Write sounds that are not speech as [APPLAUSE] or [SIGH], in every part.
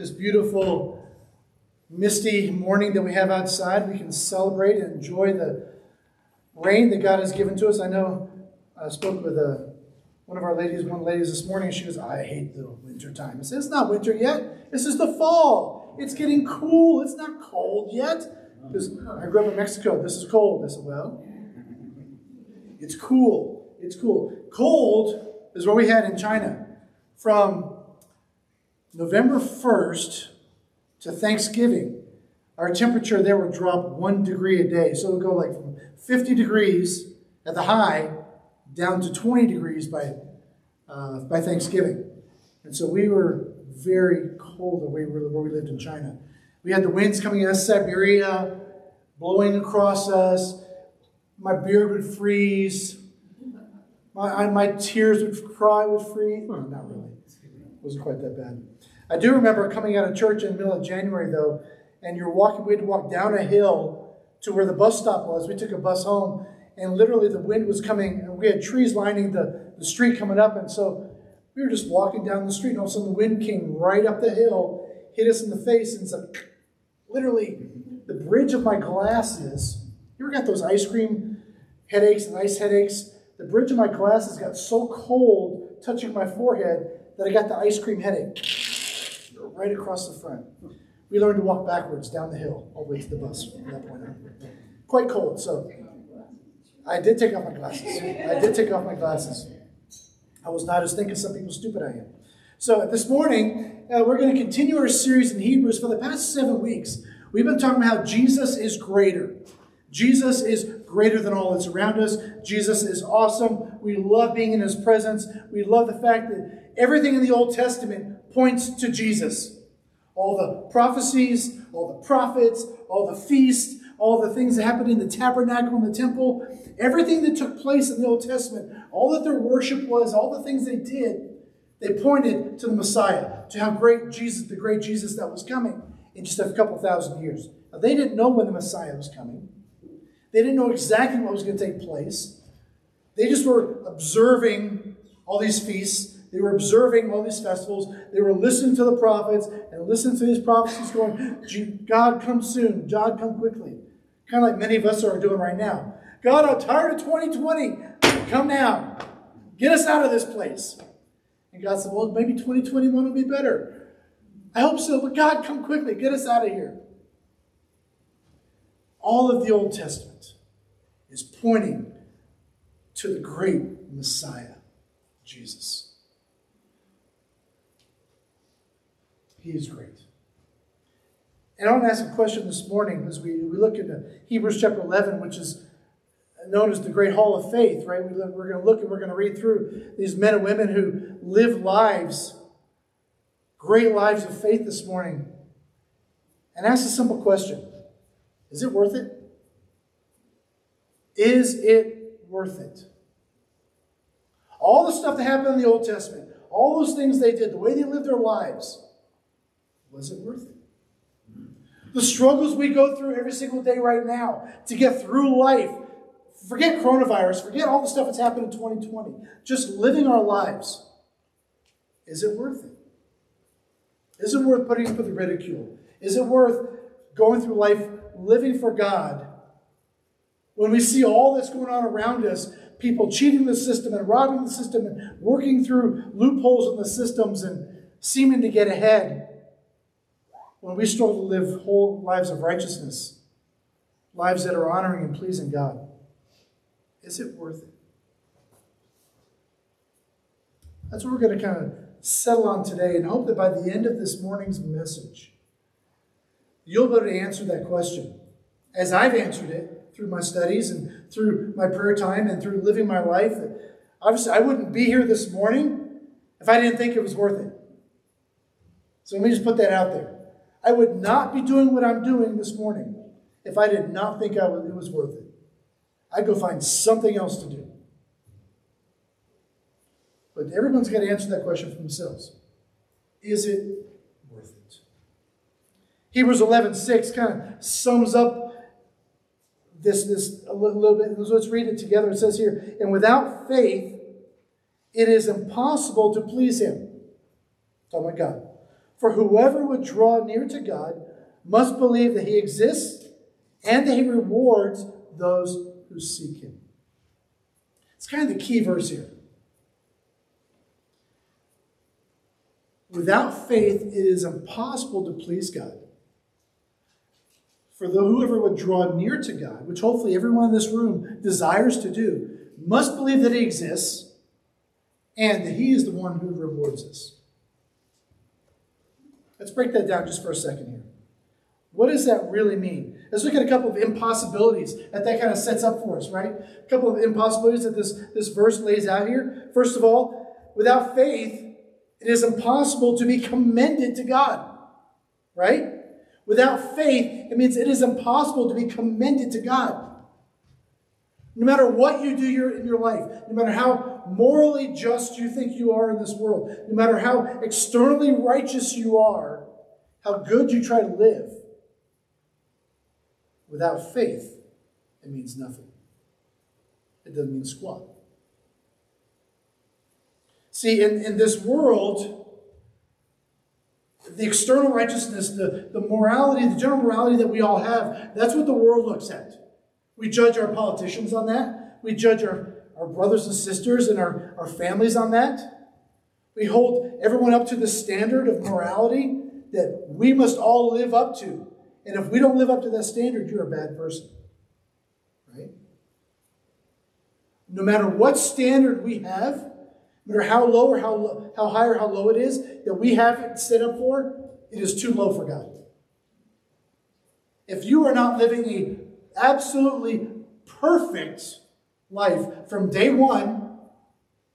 this beautiful, misty morning that we have outside. We can celebrate and enjoy the rain that God has given to us. I know I spoke with a, uh, one of our ladies, one ladies this morning, she goes, I hate the winter time. I said, It's not winter yet. This is the fall. It's getting cool. It's not cold yet. Because I grew up in Mexico. This is cold. I said, Well, it's cool. It's cool. Cold is what we had in China. From November 1st to Thanksgiving, our temperature there would drop one degree a day. So it would go like from 50 degrees at the high down to 20 degrees by, uh, by Thanksgiving. And so we were very cold we, where we lived in China. We had the winds coming out Siberia, blowing across us. My beard would freeze. My, my tears would cry, would freeze. Well, not really. It wasn't quite that bad. I do remember coming out of church in the middle of January, though, and you're walking, we had to walk down a hill to where the bus stop was. We took a bus home, and literally the wind was coming, and we had trees lining the, the street coming up, and so we were just walking down the street, and all of a sudden the wind came right up the hill, hit us in the face, and so literally the bridge of my glasses. You ever got those ice cream headaches and ice headaches? The bridge of my glasses got so cold touching my forehead that I got the ice cream headache right across the front. We learned to walk backwards down the hill all the way to the bus from that point on. Quite cold, so I did take off my glasses. I did take off my glasses. I was not as thinking some people stupid I am. So this morning, uh, we're going to continue our series in Hebrews. For the past seven weeks, we've been talking about how Jesus is greater. Jesus is greater than all that's around us. Jesus is awesome. We love being in his presence. We love the fact that everything in the Old Testament points to Jesus. All the prophecies, all the prophets, all the feasts, all the things that happened in the tabernacle and the temple, everything that took place in the Old Testament, all that their worship was, all the things they did, they pointed to the Messiah, to how great Jesus, the great Jesus that was coming in just a couple thousand years. Now, they didn't know when the Messiah was coming. They didn't know exactly what was going to take place. They just were observing all these feasts. They were observing all these festivals. They were listening to the prophets and listening to these prophecies going, God, come soon. God, come quickly. Kind of like many of us are doing right now. God, I'm tired of 2020. Come now. Get us out of this place. And God said, Well, maybe 2021 will be better. I hope so, but God, come quickly. Get us out of here. All of the Old Testament is pointing to the great Messiah, Jesus. Is great. And I want to ask a question this morning as we, we look into Hebrews chapter 11, which is known as the Great Hall of Faith, right? We we're going to look and we're going to read through these men and women who live lives, great lives of faith this morning, and ask a simple question Is it worth it? Is it worth it? All the stuff that happened in the Old Testament, all those things they did, the way they lived their lives, was it worth it? The struggles we go through every single day right now to get through life. Forget coronavirus, forget all the stuff that's happened in 2020. Just living our lives. Is it worth it? Is it worth putting up with the ridicule? Is it worth going through life living for God when we see all that's going on around us people cheating the system and robbing the system and working through loopholes in the systems and seeming to get ahead? When we struggle to live whole lives of righteousness, lives that are honoring and pleasing God, is it worth it? That's what we're going to kind of settle on today and hope that by the end of this morning's message, you'll be able to answer that question as I've answered it through my studies and through my prayer time and through living my life. Obviously, I wouldn't be here this morning if I didn't think it was worth it. So let me just put that out there. I would not be doing what I'm doing this morning if I did not think I was, it was worth it. I'd go find something else to do. But everyone's got to answer that question for themselves. Is it worth it? Hebrews 11, 6 kind of sums up this, this a little bit. Let's read it together. It says here, and without faith, it is impossible to please him. Talking about God. For whoever would draw near to God must believe that he exists and that he rewards those who seek him. It's kind of the key verse here. Without faith, it is impossible to please God. For though whoever would draw near to God, which hopefully everyone in this room desires to do, must believe that He exists and that He is the one who rewards us. Let's break that down just for a second here. What does that really mean? Let's look at a couple of impossibilities that that kind of sets up for us, right? A couple of impossibilities that this, this verse lays out here. First of all, without faith, it is impossible to be commended to God, right? Without faith, it means it is impossible to be commended to God. No matter what you do in your life, no matter how morally just you think you are in this world, no matter how externally righteous you are, how good you try to live, without faith, it means nothing. It doesn't mean squat. See, in, in this world, the external righteousness, the, the morality, the general morality that we all have, that's what the world looks at. We judge our politicians on that. We judge our, our brothers and sisters and our, our families on that. We hold everyone up to the standard of morality that we must all live up to. And if we don't live up to that standard, you're a bad person. Right? No matter what standard we have, no matter how low or how, low, how high or how low it is that we have it set up for, it is too low for God. If you are not living a absolutely perfect life from day one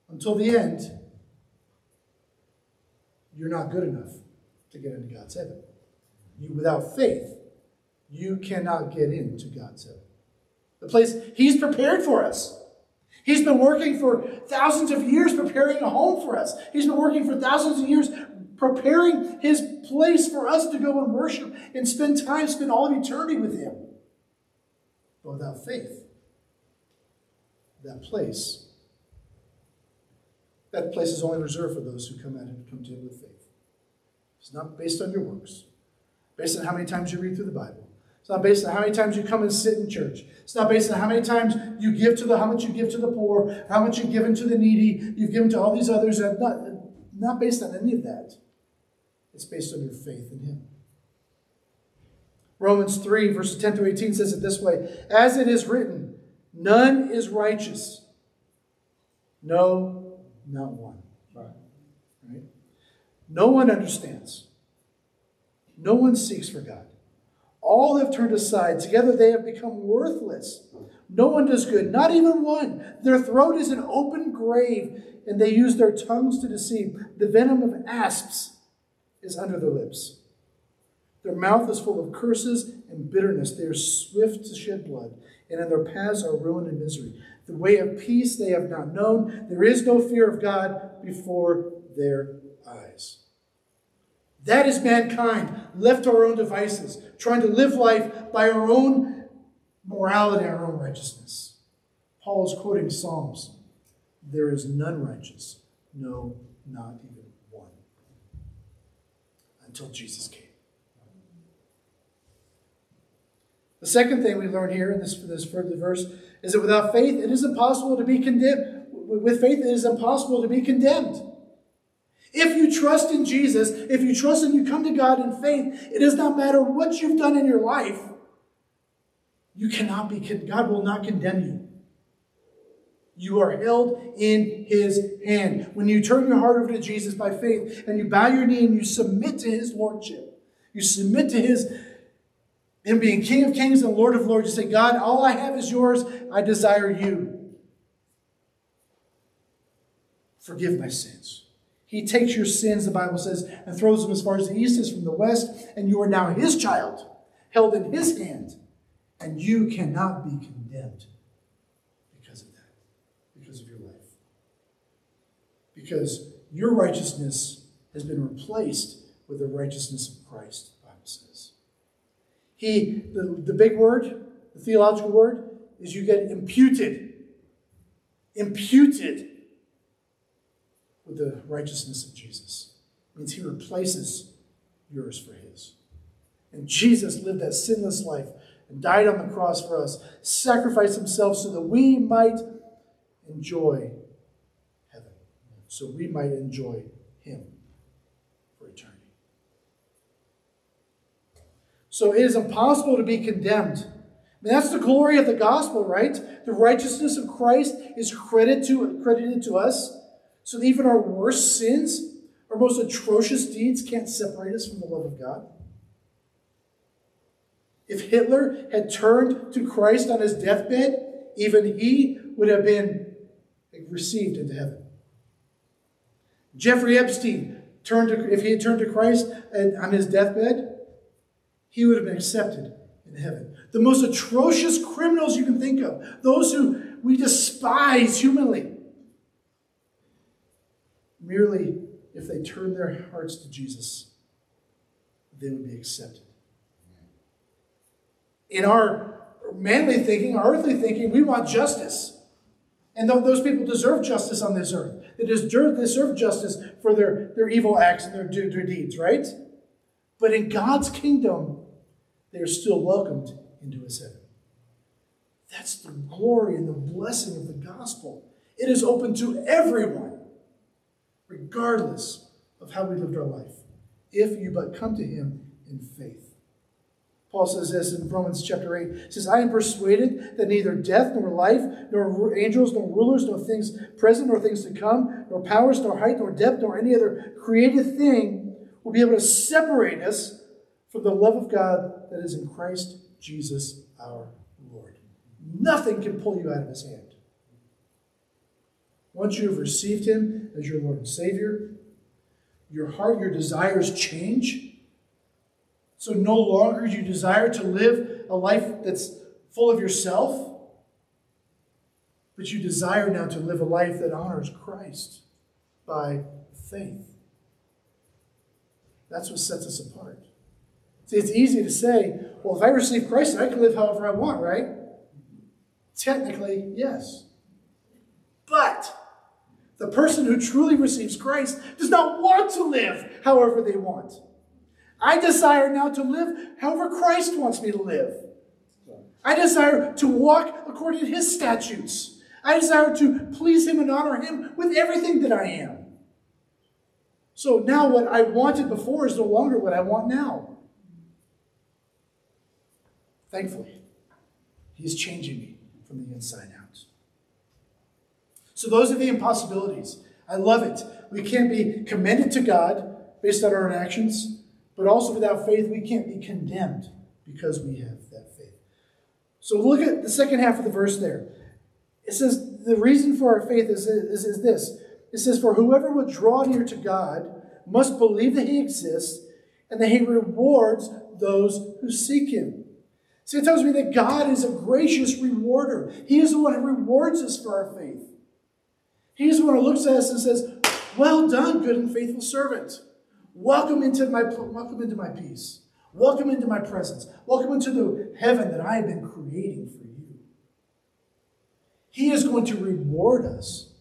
until the end, you're not good enough to get into God's heaven. You, without faith, you cannot get into God's heaven. The place He's prepared for us. He's been working for thousands of years preparing a home for us. He's been working for thousands of years preparing his place for us to go and worship and spend time, spend all of eternity with him. But without faith, that place, that place is only reserved for those who come at him, come to him with faith. It's not based on your works, based on how many times you read through the Bible. It's not based on how many times you come and sit in church. It's not based on how many times you give to the, how much you give to the poor, how much you've given to the needy, you've given to all these others. Not, not based on any of that. It's based on your faith in Him. Romans 3, verses 10 through 18 says it this way As it is written, none is righteous. No, not one. Right. right? No one understands. No one seeks for God. All have turned aside. Together they have become worthless. No one does good, not even one. Their throat is an open grave, and they use their tongues to deceive. The venom of asps is under their lips. Their mouth is full of curses and bitterness. They are swift to shed blood, and in their paths are ruin and misery. The way of peace they have not known. There is no fear of God before their eyes. That is mankind, left to our own devices, trying to live life by our own morality, our own righteousness. Paul is quoting Psalms. There is none righteous, no, not even one, until Jesus came. The second thing we learn here in this, this further verse is that without faith, it is impossible to be condemned. With faith, it is impossible to be condemned. If you trust in Jesus, if you trust and you come to God in faith, it does not matter what you've done in your life. You cannot be, God will not condemn you. You are held in his hand. When you turn your heart over to Jesus by faith and you bow your knee and you submit to his lordship, you submit to his him being King of Kings and Lord of Lords, you say, God, all I have is yours. I desire you. Forgive my sins. He takes your sins, the Bible says, and throws them as far as the east is from the west, and you are now his child, held in his hand, and you cannot be condemned because of that, because of your life. Because your righteousness has been replaced with the righteousness of Christ, the Bible says. He, the, the big word, the theological word, is you get imputed. Imputed with the righteousness of Jesus. It means he replaces yours for his. And Jesus lived that sinless life and died on the cross for us, sacrificed himself so that we might enjoy heaven, so we might enjoy him for eternity. So it is impossible to be condemned. Mean, that's the glory of the gospel, right? The righteousness of Christ is credited to, credited to us, so that even our worst sins, our most atrocious deeds, can't separate us from the love of God. If Hitler had turned to Christ on his deathbed, even he would have been received into heaven. Jeffrey Epstein turned to, if he had turned to Christ on his deathbed, he would have been accepted in heaven. The most atrocious criminals you can think of, those who we despise humanly, merely if they turn their hearts to Jesus, they would be accepted in our manly thinking, our earthly thinking, we want justice. And those people deserve justice on this earth. They deserve, deserve justice for their, their evil acts and their, their deeds, right? But in God's kingdom, they are still welcomed into his heaven. That's the glory and the blessing of the gospel. It is open to everyone, regardless of how we lived our life, if you but come to him in faith. Paul says this in Romans chapter 8. He says, I am persuaded that neither death, nor life, nor angels, nor rulers, nor things present, nor things to come, nor powers, nor height, nor depth, nor any other created thing will be able to separate us from the love of God that is in Christ Jesus our Lord. Nothing can pull you out of his hand. Once you have received him as your Lord and Savior, your heart, your desires change so no longer do you desire to live a life that's full of yourself, but you desire now to live a life that honors Christ by faith. That's what sets us apart. See, it's easy to say, well, if I receive Christ, I can live however I want, right? Technically, yes. But the person who truly receives Christ does not want to live however they want. I desire now to live however Christ wants me to live. I desire to walk according to his statutes. I desire to please him and honor him with everything that I am. So now what I wanted before is no longer what I want now. Thankfully, he's changing me from the inside out. So those are the impossibilities. I love it. We can't be commended to God based on our own actions. But also without faith, we can't be condemned because we have that faith. So look at the second half of the verse there. It says, the reason for our faith is, is, is this. It says, For whoever would draw near to God must believe that he exists and that he rewards those who seek him. See, it tells me that God is a gracious rewarder. He is the one who rewards us for our faith. He is the one who looks at us and says, Well done, good and faithful servant. Welcome into my welcome into my peace. Welcome into my presence. Welcome into the heaven that I have been creating for you. He is going to reward us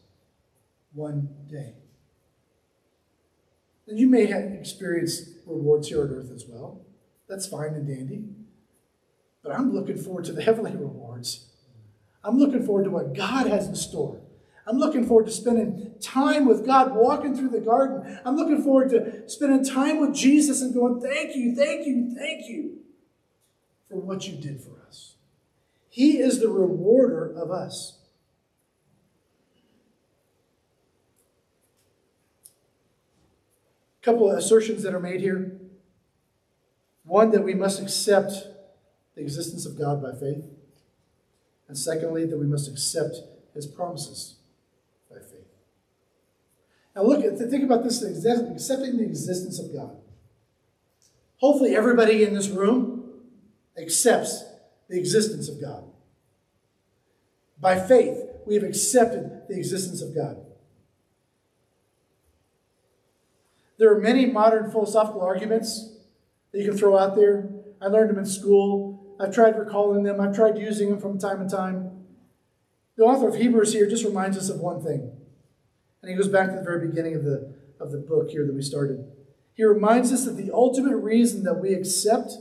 one day. And you may have experienced rewards here on earth as well. That's fine and dandy. But I'm looking forward to the heavenly rewards. I'm looking forward to what God has in store. I'm looking forward to spending time with God, walking through the garden. I'm looking forward to spending time with Jesus and going, Thank you, thank you, thank you for what you did for us. He is the rewarder of us. A couple of assertions that are made here. One, that we must accept the existence of God by faith. And secondly, that we must accept his promises by faith. now look at think about this accepting the existence of God. Hopefully everybody in this room accepts the existence of God. By faith, we have accepted the existence of God. There are many modern philosophical arguments that you can throw out there. I learned them in school. I've tried recalling them. I've tried using them from time to time. The author of Hebrews here just reminds us of one thing and he goes back to the very beginning of the, of the book here that we started. He reminds us that the ultimate reason that we accept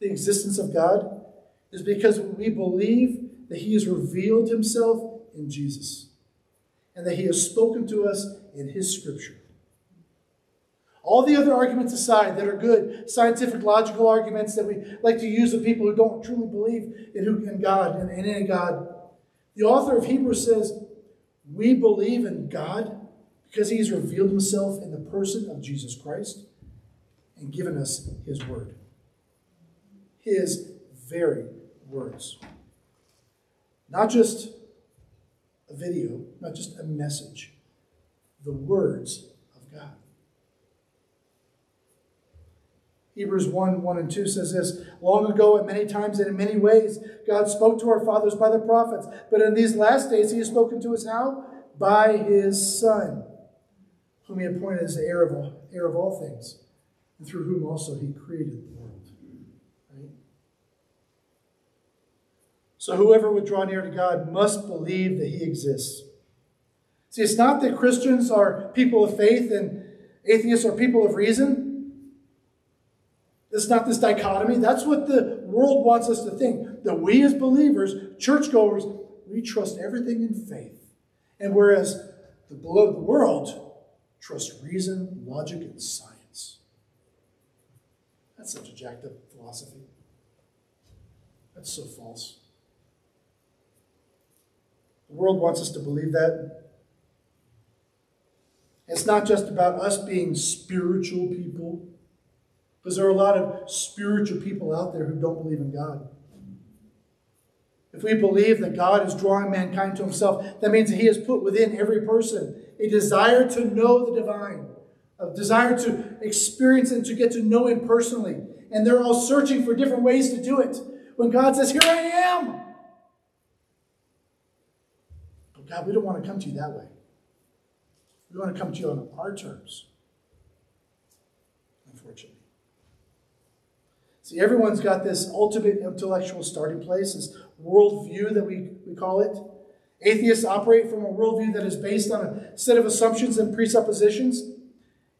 the existence of God is because we believe that He has revealed Himself in Jesus and that He has spoken to us in His Scripture. All the other arguments aside that are good, scientific, logical arguments that we like to use with people who don't truly believe in, who, in God and, and in God, the author of Hebrews says, We believe in God because he has revealed Himself in the person of Jesus Christ and given us His Word. His very words. Not just a video, not just a message, the words of God. Hebrews 1 1 and 2 says this Long ago, at many times and in many ways, God spoke to our fathers by the prophets. But in these last days, He has spoken to us how? By His Son, whom He appointed as heir of all, heir of all things, and through whom also He created the world. So, whoever would draw near to God must believe that He exists. See, it's not that Christians are people of faith and atheists are people of reason. It's not this dichotomy. That's what the world wants us to think. That we as believers, churchgoers, we trust everything in faith. And whereas the below the world trusts reason, logic, and science. That's such a jacked up philosophy. That's so false. The world wants us to believe that. It's not just about us being spiritual people. Because there are a lot of spiritual people out there who don't believe in God. If we believe that God is drawing mankind to himself, that means that he has put within every person a desire to know the divine, a desire to experience and to get to know him personally. And they're all searching for different ways to do it. When God says, Here I am. But God, we don't want to come to you that way. We want to come to you on our terms, See, everyone's got this ultimate intellectual starting place, this worldview that we, we call it. Atheists operate from a worldview that is based on a set of assumptions and presuppositions,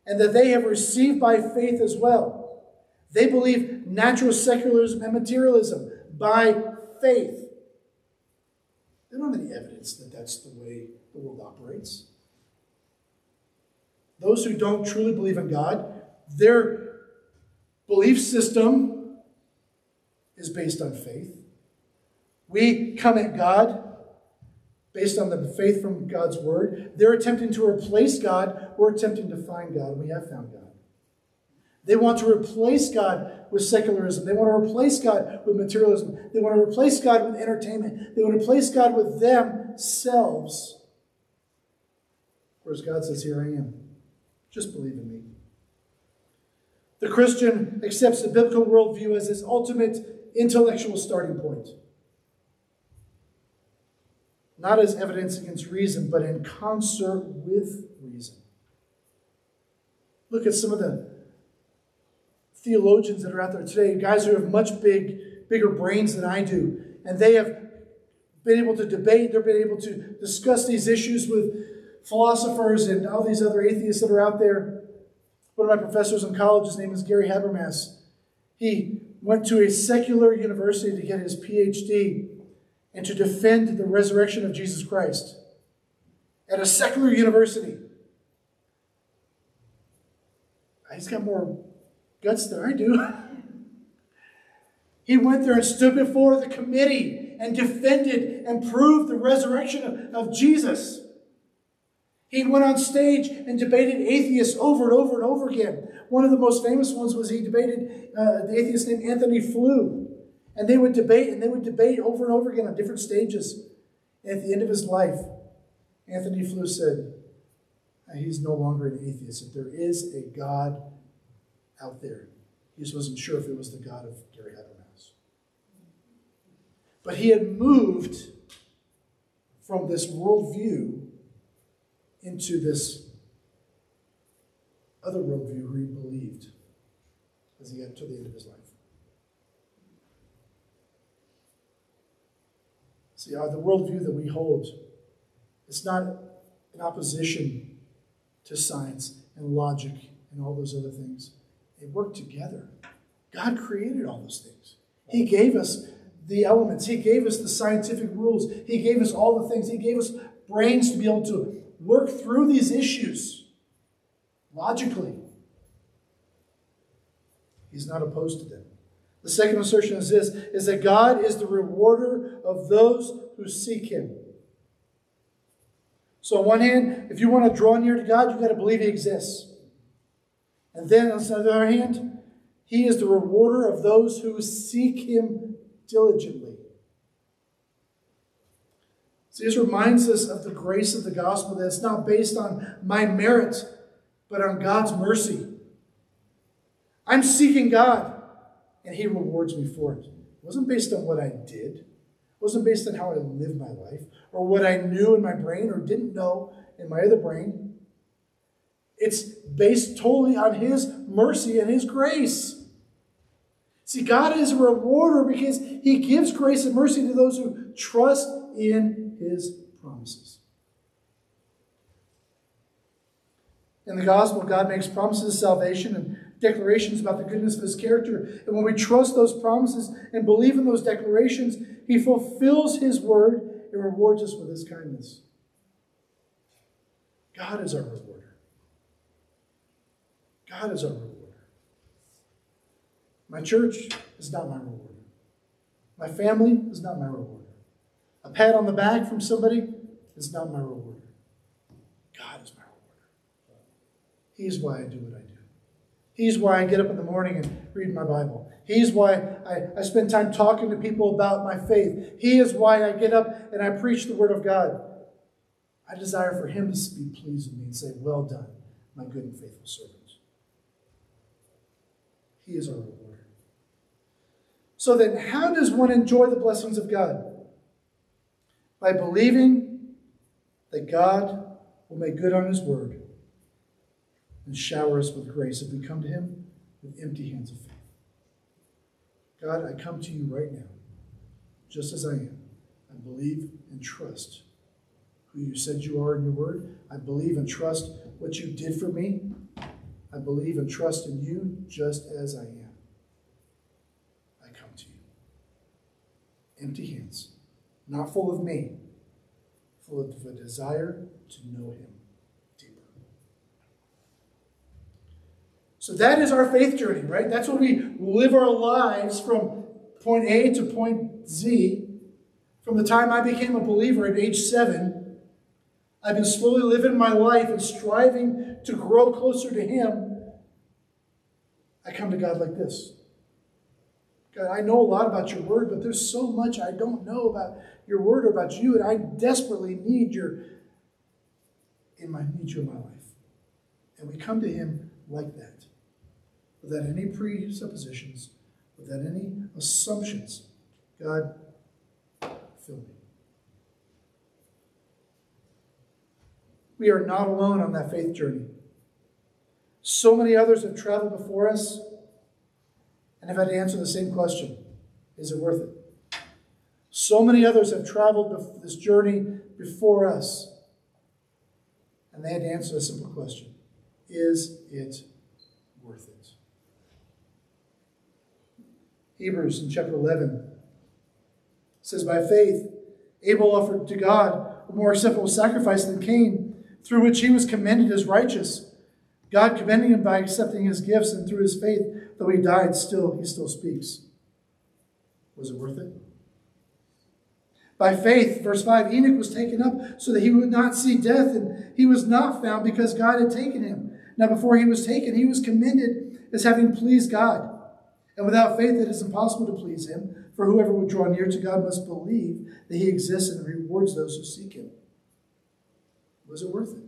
and that they have received by faith as well. They believe natural secularism and materialism by faith. They don't have any evidence that that's the way the world operates. Those who don't truly believe in God, their belief system is based on faith. We come at God based on the faith from God's word. They're attempting to replace God. We're attempting to find God, we have found God. They want to replace God with secularism. They want to replace God with materialism. They want to replace God with entertainment. They want to replace God with themselves. Whereas God says, Here I am. Just believe in me. The Christian accepts the biblical worldview as his ultimate intellectual starting point. Not as evidence against reason, but in concert with reason. Look at some of the theologians that are out there today, guys who have much big, bigger brains than I do, and they have been able to debate, they've been able to discuss these issues with philosophers and all these other atheists that are out there. One of my professors in college, his name is Gary Habermas. He went to a secular university to get his PhD and to defend the resurrection of Jesus Christ at a secular university. Ah, he's got more guts than I do. [LAUGHS] he went there and stood before the committee and defended and proved the resurrection of, of Jesus. He went on stage and debated atheists over and over and over again. One of the most famous ones was he debated uh, the atheist named Antony Flew. And they would debate and they would debate over and over again on different stages. And at the end of his life, Antony Flew said, he's no longer an atheist, that there is a God out there. He just wasn't sure if it was the God of Gary Habermas. But he had moved from this worldview into this other worldview as he got to the end of his life. See, uh, the worldview that we hold, it's not in opposition to science and logic and all those other things. They work together. God created all those things. He gave us the elements, He gave us the scientific rules, He gave us all the things, He gave us brains to be able to work through these issues logically. He's not opposed to them. The second assertion is this is that God is the rewarder of those who seek him. So, on one hand, if you want to draw near to God, you've got to believe He exists. And then, on the other hand, He is the rewarder of those who seek Him diligently. So, this reminds us of the grace of the gospel that it's not based on my merit, but on God's mercy. I'm seeking God, and He rewards me for it. It wasn't based on what I did, it wasn't based on how I lived my life or what I knew in my brain or didn't know in my other brain. It's based totally on His mercy and His grace. See, God is a rewarder because He gives grace and mercy to those who trust in His promises. In the gospel, God makes promises of salvation and declarations about the goodness of his character. And when we trust those promises and believe in those declarations, he fulfills his word and rewards us with his kindness. God is our rewarder. God is our rewarder. My church is not my rewarder. My family is not my rewarder. A pat on the back from somebody is not my rewarder. God is my rewarder. He's why I do what I do. He's why I get up in the morning and read my Bible. He's why I, I spend time talking to people about my faith. He is why I get up and I preach the Word of God. I desire for Him to be pleased with me and say, Well done, my good and faithful servant. He is our reward. So then, how does one enjoy the blessings of God? By believing that God will make good on His Word and shower us with grace if we come to Him with empty hands of faith. God, I come to you right now, just as I am. I believe and trust who you said you are in your word. I believe and trust what you did for me. I believe and trust in you just as I am. I come to you. Empty hands, not full of me, full of a desire to know him. So that is our faith journey, right? That's when we live our lives from point A to point Z. From the time I became a believer at age seven, I've been slowly living my life and striving to grow closer to Him. I come to God like this God, I know a lot about your word, but there's so much I don't know about your word or about you, and I desperately need your in my need you in my life. And we come to him like that without any presuppositions, without any assumptions. God, fill me. We are not alone on that faith journey. So many others have traveled before us and have had to answer the same question Is it worth it? So many others have traveled this journey before us, and they had to answer a simple question Is it? Hebrews in chapter 11 says, By faith, Abel offered to God a more acceptable sacrifice than Cain, through which he was commended as righteous. God commending him by accepting his gifts, and through his faith, though he died, still he still speaks. Was it worth it? By faith, verse 5, Enoch was taken up so that he would not see death, and he was not found because God had taken him. Now, before he was taken, he was commended as having pleased God. And without faith, it is impossible to please him. For whoever would draw near to God must believe that he exists and rewards those who seek him. Was it worth it?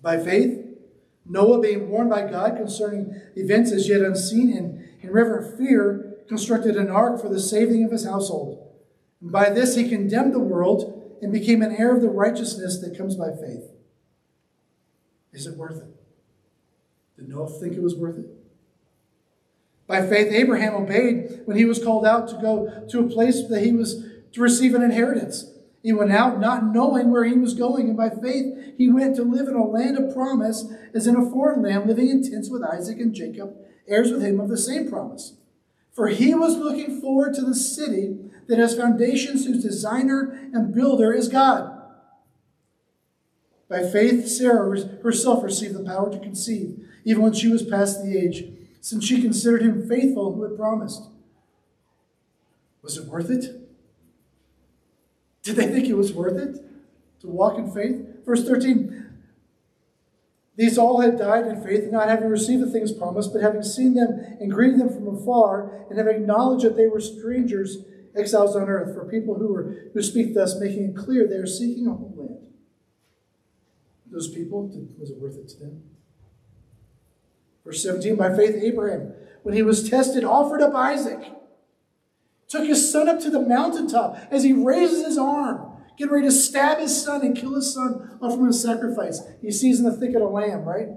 By faith, Noah, being warned by God concerning events as yet unseen, and in reverent fear, constructed an ark for the saving of his household. And by this he condemned the world and became an heir of the righteousness that comes by faith. Is it worth it? Did Noah think it was worth it? By faith, Abraham obeyed when he was called out to go to a place that he was to receive an inheritance. He went out not knowing where he was going, and by faith he went to live in a land of promise, as in a foreign land, living in tents with Isaac and Jacob, heirs with him of the same promise. For he was looking forward to the city that has foundations, whose designer and builder is God. By faith, Sarah herself received the power to conceive, even when she was past the age, since she considered him faithful who had promised. Was it worth it? Did they think it was worth it to walk in faith? Verse 13 These all had died in faith, not having received the things promised, but having seen them and greeted them from afar, and having acknowledged that they were strangers, exiles on earth. For people who, were, who speak thus, making it clear they are seeking a homeland. Those people, was it worth it to them? Verse 17 By faith, Abraham, when he was tested, offered up Isaac took his son up to the mountaintop as he raises his arm, getting ready to stab his son and kill his son offering a sacrifice. He sees in the thicket a lamb, right?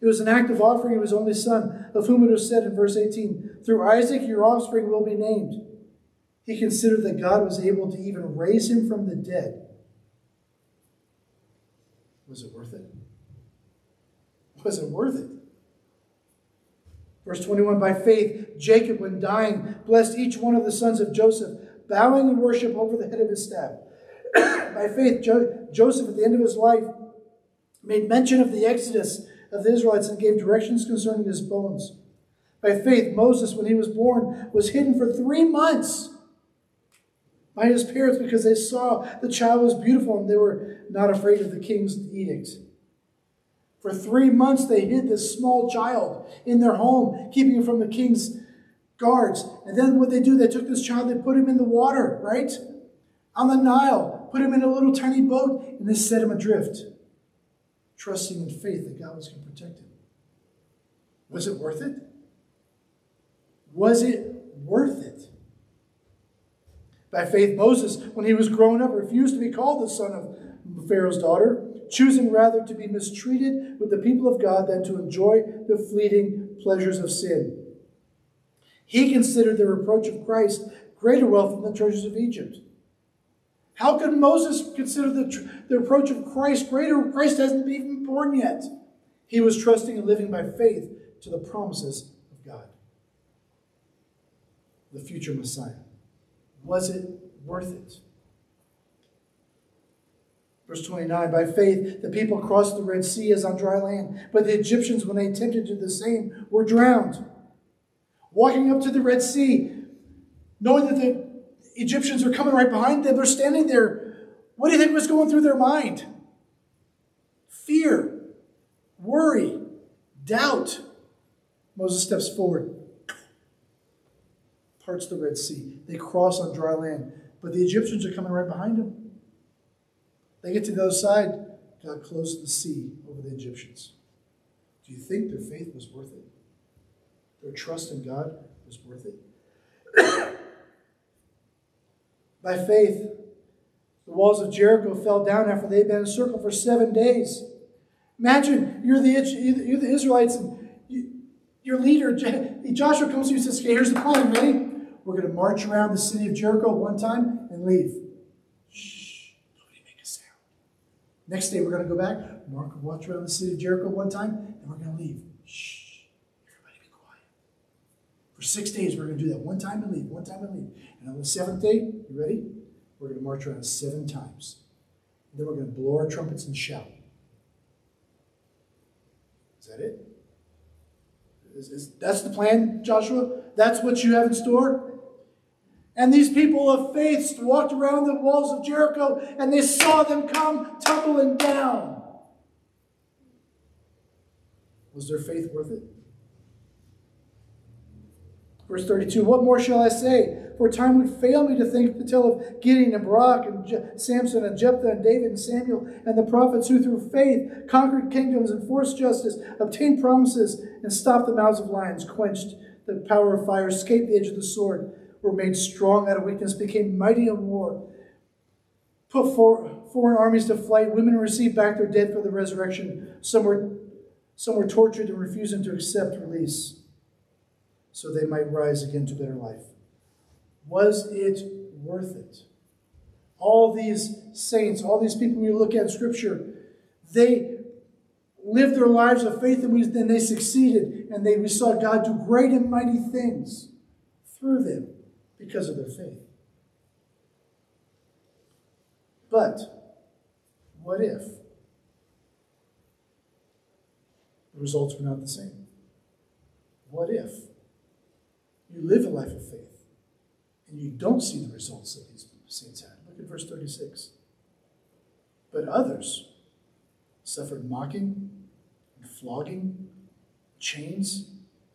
It was an act of offering of his only son, of whom it was said in verse 18, Through Isaac your offspring will be named. He considered that God was able to even raise him from the dead. Was it worth it? Was it worth it? Verse 21 By faith, Jacob, when dying, blessed each one of the sons of Joseph, bowing in worship over the head of his staff. [COUGHS] By faith, jo- Joseph, at the end of his life, made mention of the exodus of the Israelites and gave directions concerning his bones. By faith, Moses, when he was born, was hidden for three months by his parents because they saw the child was beautiful and they were not afraid of the king's edict. For three months, they hid this small child in their home, keeping him from the king's guards. And then what they do, they took this child, they put him in the water, right? On the Nile, put him in a little tiny boat, and they set him adrift, trusting in faith that God was going to protect him. Was it worth it? Was it worth it? By faith, Moses, when he was grown up, refused to be called the son of Pharaoh's daughter choosing rather to be mistreated with the people of God than to enjoy the fleeting pleasures of sin. He considered the reproach of Christ greater wealth than the treasures of Egypt. How could Moses consider the, the reproach of Christ greater? Christ hasn't even born yet. He was trusting and living by faith to the promises of God. The future Messiah. Was it worth it? Verse 29 By faith, the people crossed the Red Sea as on dry land, but the Egyptians, when they attempted to do the same, were drowned. Walking up to the Red Sea, knowing that the Egyptians are coming right behind them, they're standing there. What do you think was going through their mind? Fear, worry, doubt. Moses steps forward, parts the Red Sea. They cross on dry land, but the Egyptians are coming right behind them. They get to the other side, God closed the sea over the Egyptians. Do you think their faith was worth it? Their trust in God was worth it? [COUGHS] By faith, the walls of Jericho fell down after they had been encircled for seven days. Imagine you're the, you're the Israelites and you, your leader, Joshua, comes to you and says, Okay, here's the plan. Ready? We're going to march around the city of Jericho one time and leave. Next day, we're going to go back. Mark will watch around the city of Jericho one time, and we're going to leave. Shh. Everybody be quiet. For six days, we're going to do that one time and leave, one time and leave. And on the seventh day, you ready? We're going to march around seven times. And then we're going to blow our trumpets and shout. Is that it? Is, is, that's the plan, Joshua? That's what you have in store? And these people of faith walked around the walls of Jericho and they saw them come tumbling down. Was their faith worth it? Verse 32 What more shall I say? For time would fail me to think to tell of Gideon and Barak and Je- Samson and Jephthah and David and Samuel and the prophets who through faith conquered kingdoms, enforced justice, obtained promises, and stopped the mouths of lions, quenched the power of fire, escaped the edge of the sword were made strong out of weakness, became mighty in war, put for, foreign armies to flight. Women received back their dead for the resurrection. Some were, some were tortured and refusing to accept release so they might rise again to better life. Was it worth it? all these saints, all these people we look at in Scripture, they lived their lives of faith and, and they succeeded. And they, we saw God do great and mighty things through them because of their faith. But what if the results were not the same? What if you live a life of faith and you don't see the results that these saints had? Look at verse 36. But others suffered mocking and flogging, chains,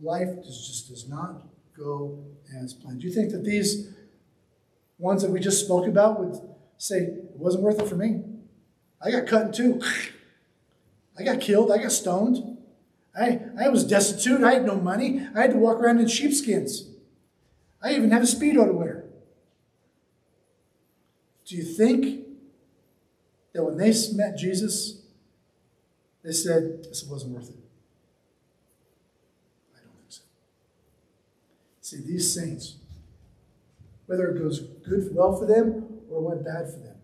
life just does not go as planned? Do you think that these ones that we just spoke about would say, it wasn't worth it for me? I got cut in two. [LAUGHS] I got killed. I got stoned. I, I was destitute. I had no money. I had to walk around in sheepskins. I even have a Speedo to wear. Do you think that when they met Jesus, they said, This wasn't worth it? I don't think so. See, these saints, whether it goes good well for them or went bad for them,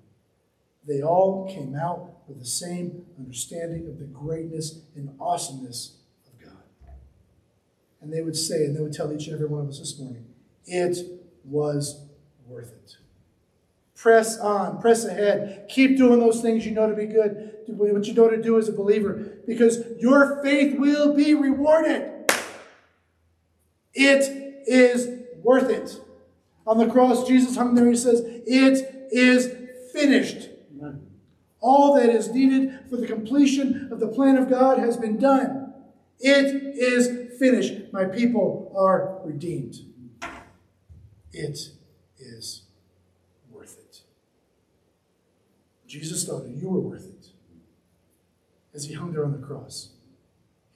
they all came out with the same understanding of the greatness and awesomeness of God. And they would say, and they would tell each and every one of us this morning, it was worth it. Press on, press ahead. Keep doing those things you know to be good, what you know to do as a believer, because your faith will be rewarded. It is worth it. On the cross, Jesus hung there. He says, It is finished. All that is needed for the completion of the plan of God has been done. It is finished. My people are redeemed. It is worth it. Jesus thought that you were worth it. As he hung there on the cross,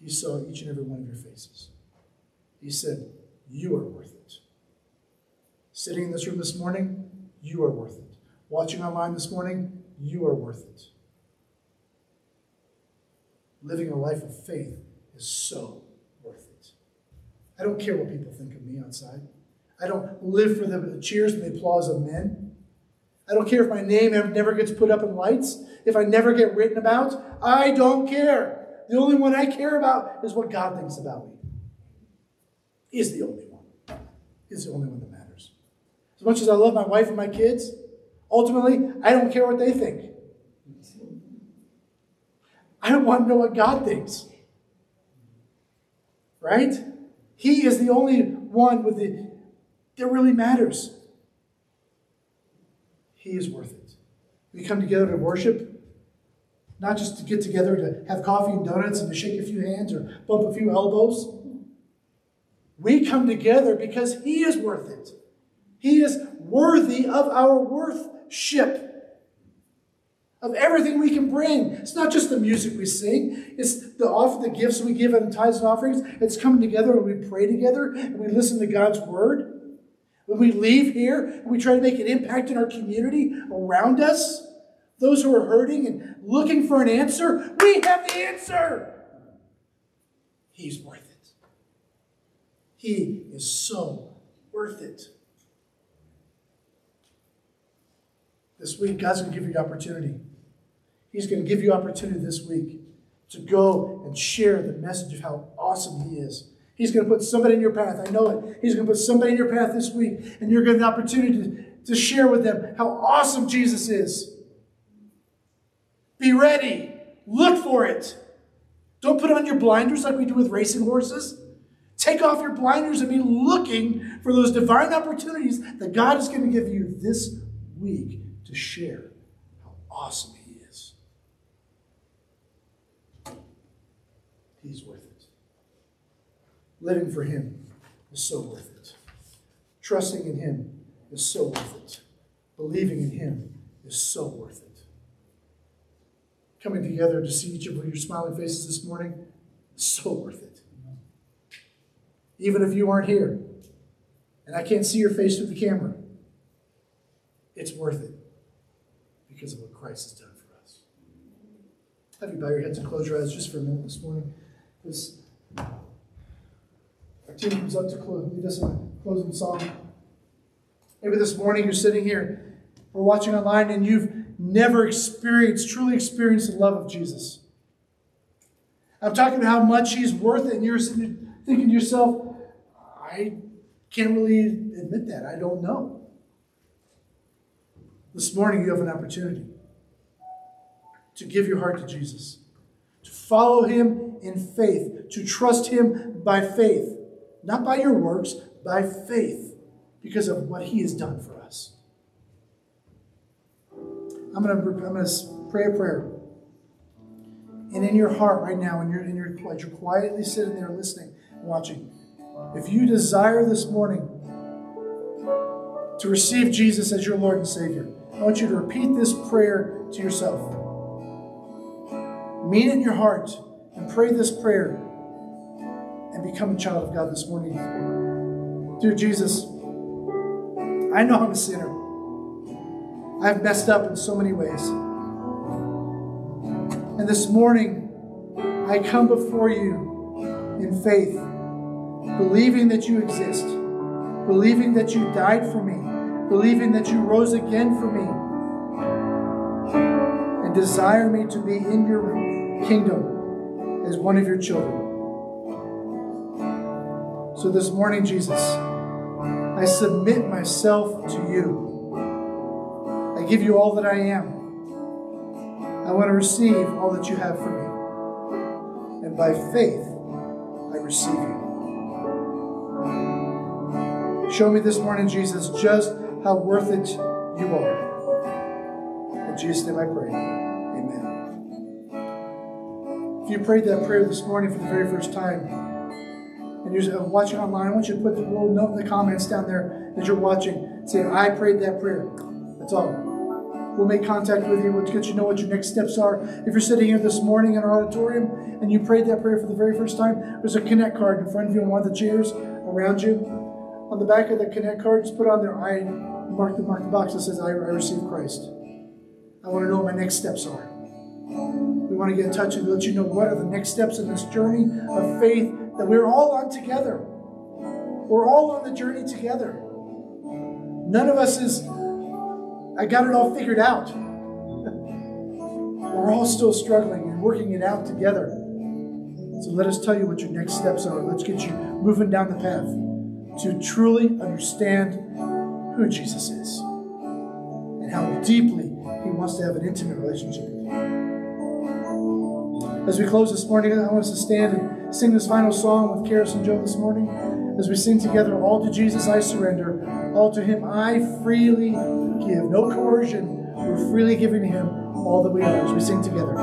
he saw each and every one of your faces. He said, You are worth it. Sitting in this room this morning, you are worth it. Watching online this morning, you are worth it. Living a life of faith is so worth it. I don't care what people think of me outside. I don't live for the cheers and the applause of men. I don't care if my name never gets put up in lights, if I never get written about. I don't care. The only one I care about is what God thinks about me. He's the only one. He's the only one that matters. As much as I love my wife and my kids, Ultimately, I don't care what they think. I don't want to know what God thinks. Right? He is the only one with the that really matters. He is worth it. We come together to worship, not just to get together to have coffee and donuts and to shake a few hands or bump a few elbows. We come together because He is worth it. He is worthy of our worth ship of everything we can bring. It's not just the music we sing, it's the offer, the gifts we give in tithes and offerings. It's coming together when we pray together and we listen to God's word. When we leave here and we try to make an impact in our community around us, those who are hurting and looking for an answer, we have the answer. He's worth it. He is so worth it. This week, God's going to give you opportunity. He's going to give you opportunity this week to go and share the message of how awesome He is. He's going to put somebody in your path. I know it. He's going to put somebody in your path this week, and you're going to have the opportunity to, to share with them how awesome Jesus is. Be ready. Look for it. Don't put on your blinders like we do with racing horses. Take off your blinders and be looking for those divine opportunities that God is going to give you this week to share how awesome He is. He's worth it. Living for Him is so worth it. Trusting in Him is so worth it. believing in Him is so worth it. Coming together to see each of your smiling faces this morning, is so worth it. Even if you aren't here and I can't see your face through the camera, it's worth it because of what Christ has done for us. Have you bow your heads and close your eyes just for a minute this morning? This our team comes up to close, lead us in a closing song. Maybe this morning you're sitting here or watching online and you've never experienced, truly experienced the love of Jesus. I'm talking about how much He's worth it, and you're thinking to yourself, I can't really admit that. I don't know. This morning you have an opportunity to give your heart to Jesus, to follow Him in faith, to trust Him by faith, not by your works, by faith, because of what He has done for us. I'm going to, I'm going to pray a prayer. And in your heart right now, when in your you're quietly sitting there listening, watching, if you desire this morning to receive Jesus as your Lord and Savior, I want you to repeat this prayer to yourself. Mean it in your heart and pray this prayer and become a child of God this morning. Dear Jesus, I know I'm a sinner. I've messed up in so many ways. And this morning, I come before you in faith, believing that you exist, believing that you died for me, believing that you rose again for me, and desire me to be in your kingdom as one of your children. So this morning, Jesus, I submit myself to you. I give you all that I am. I want to receive all that you have for me. And by faith, I receive you. Show me this morning, Jesus, just how worth it you are. In Jesus' name I pray. Amen. If you prayed that prayer this morning for the very first time, and you're uh, watching online, I want you to put the little note in the comments down there as you're watching. Say, I prayed that prayer. That's all. We'll make contact with you. We'll get you know what your next steps are. If you're sitting here this morning in our auditorium and you prayed that prayer for the very first time, there's a Connect card in front of you on one of the chairs around you. On the back of the Connect card, just put on there, I mark the, mark the box that says, I, I received Christ. I want to know what my next steps are. We want to get in touch and let you know what are the next steps in this journey of faith that we're all on together. We're all on the journey together. None of us is, I got it all figured out. [LAUGHS] We're all still struggling and working it out together. So let us tell you what your next steps are. Let's get you moving down the path to truly understand who Jesus is and how deeply he wants to have an intimate relationship with you. As we close this morning, I want us to stand and sing this final song with Karis and Joe this morning. As we sing together, All to Jesus I surrender, all to Him I freely give. No coercion, we're freely giving Him all that we are as we sing together.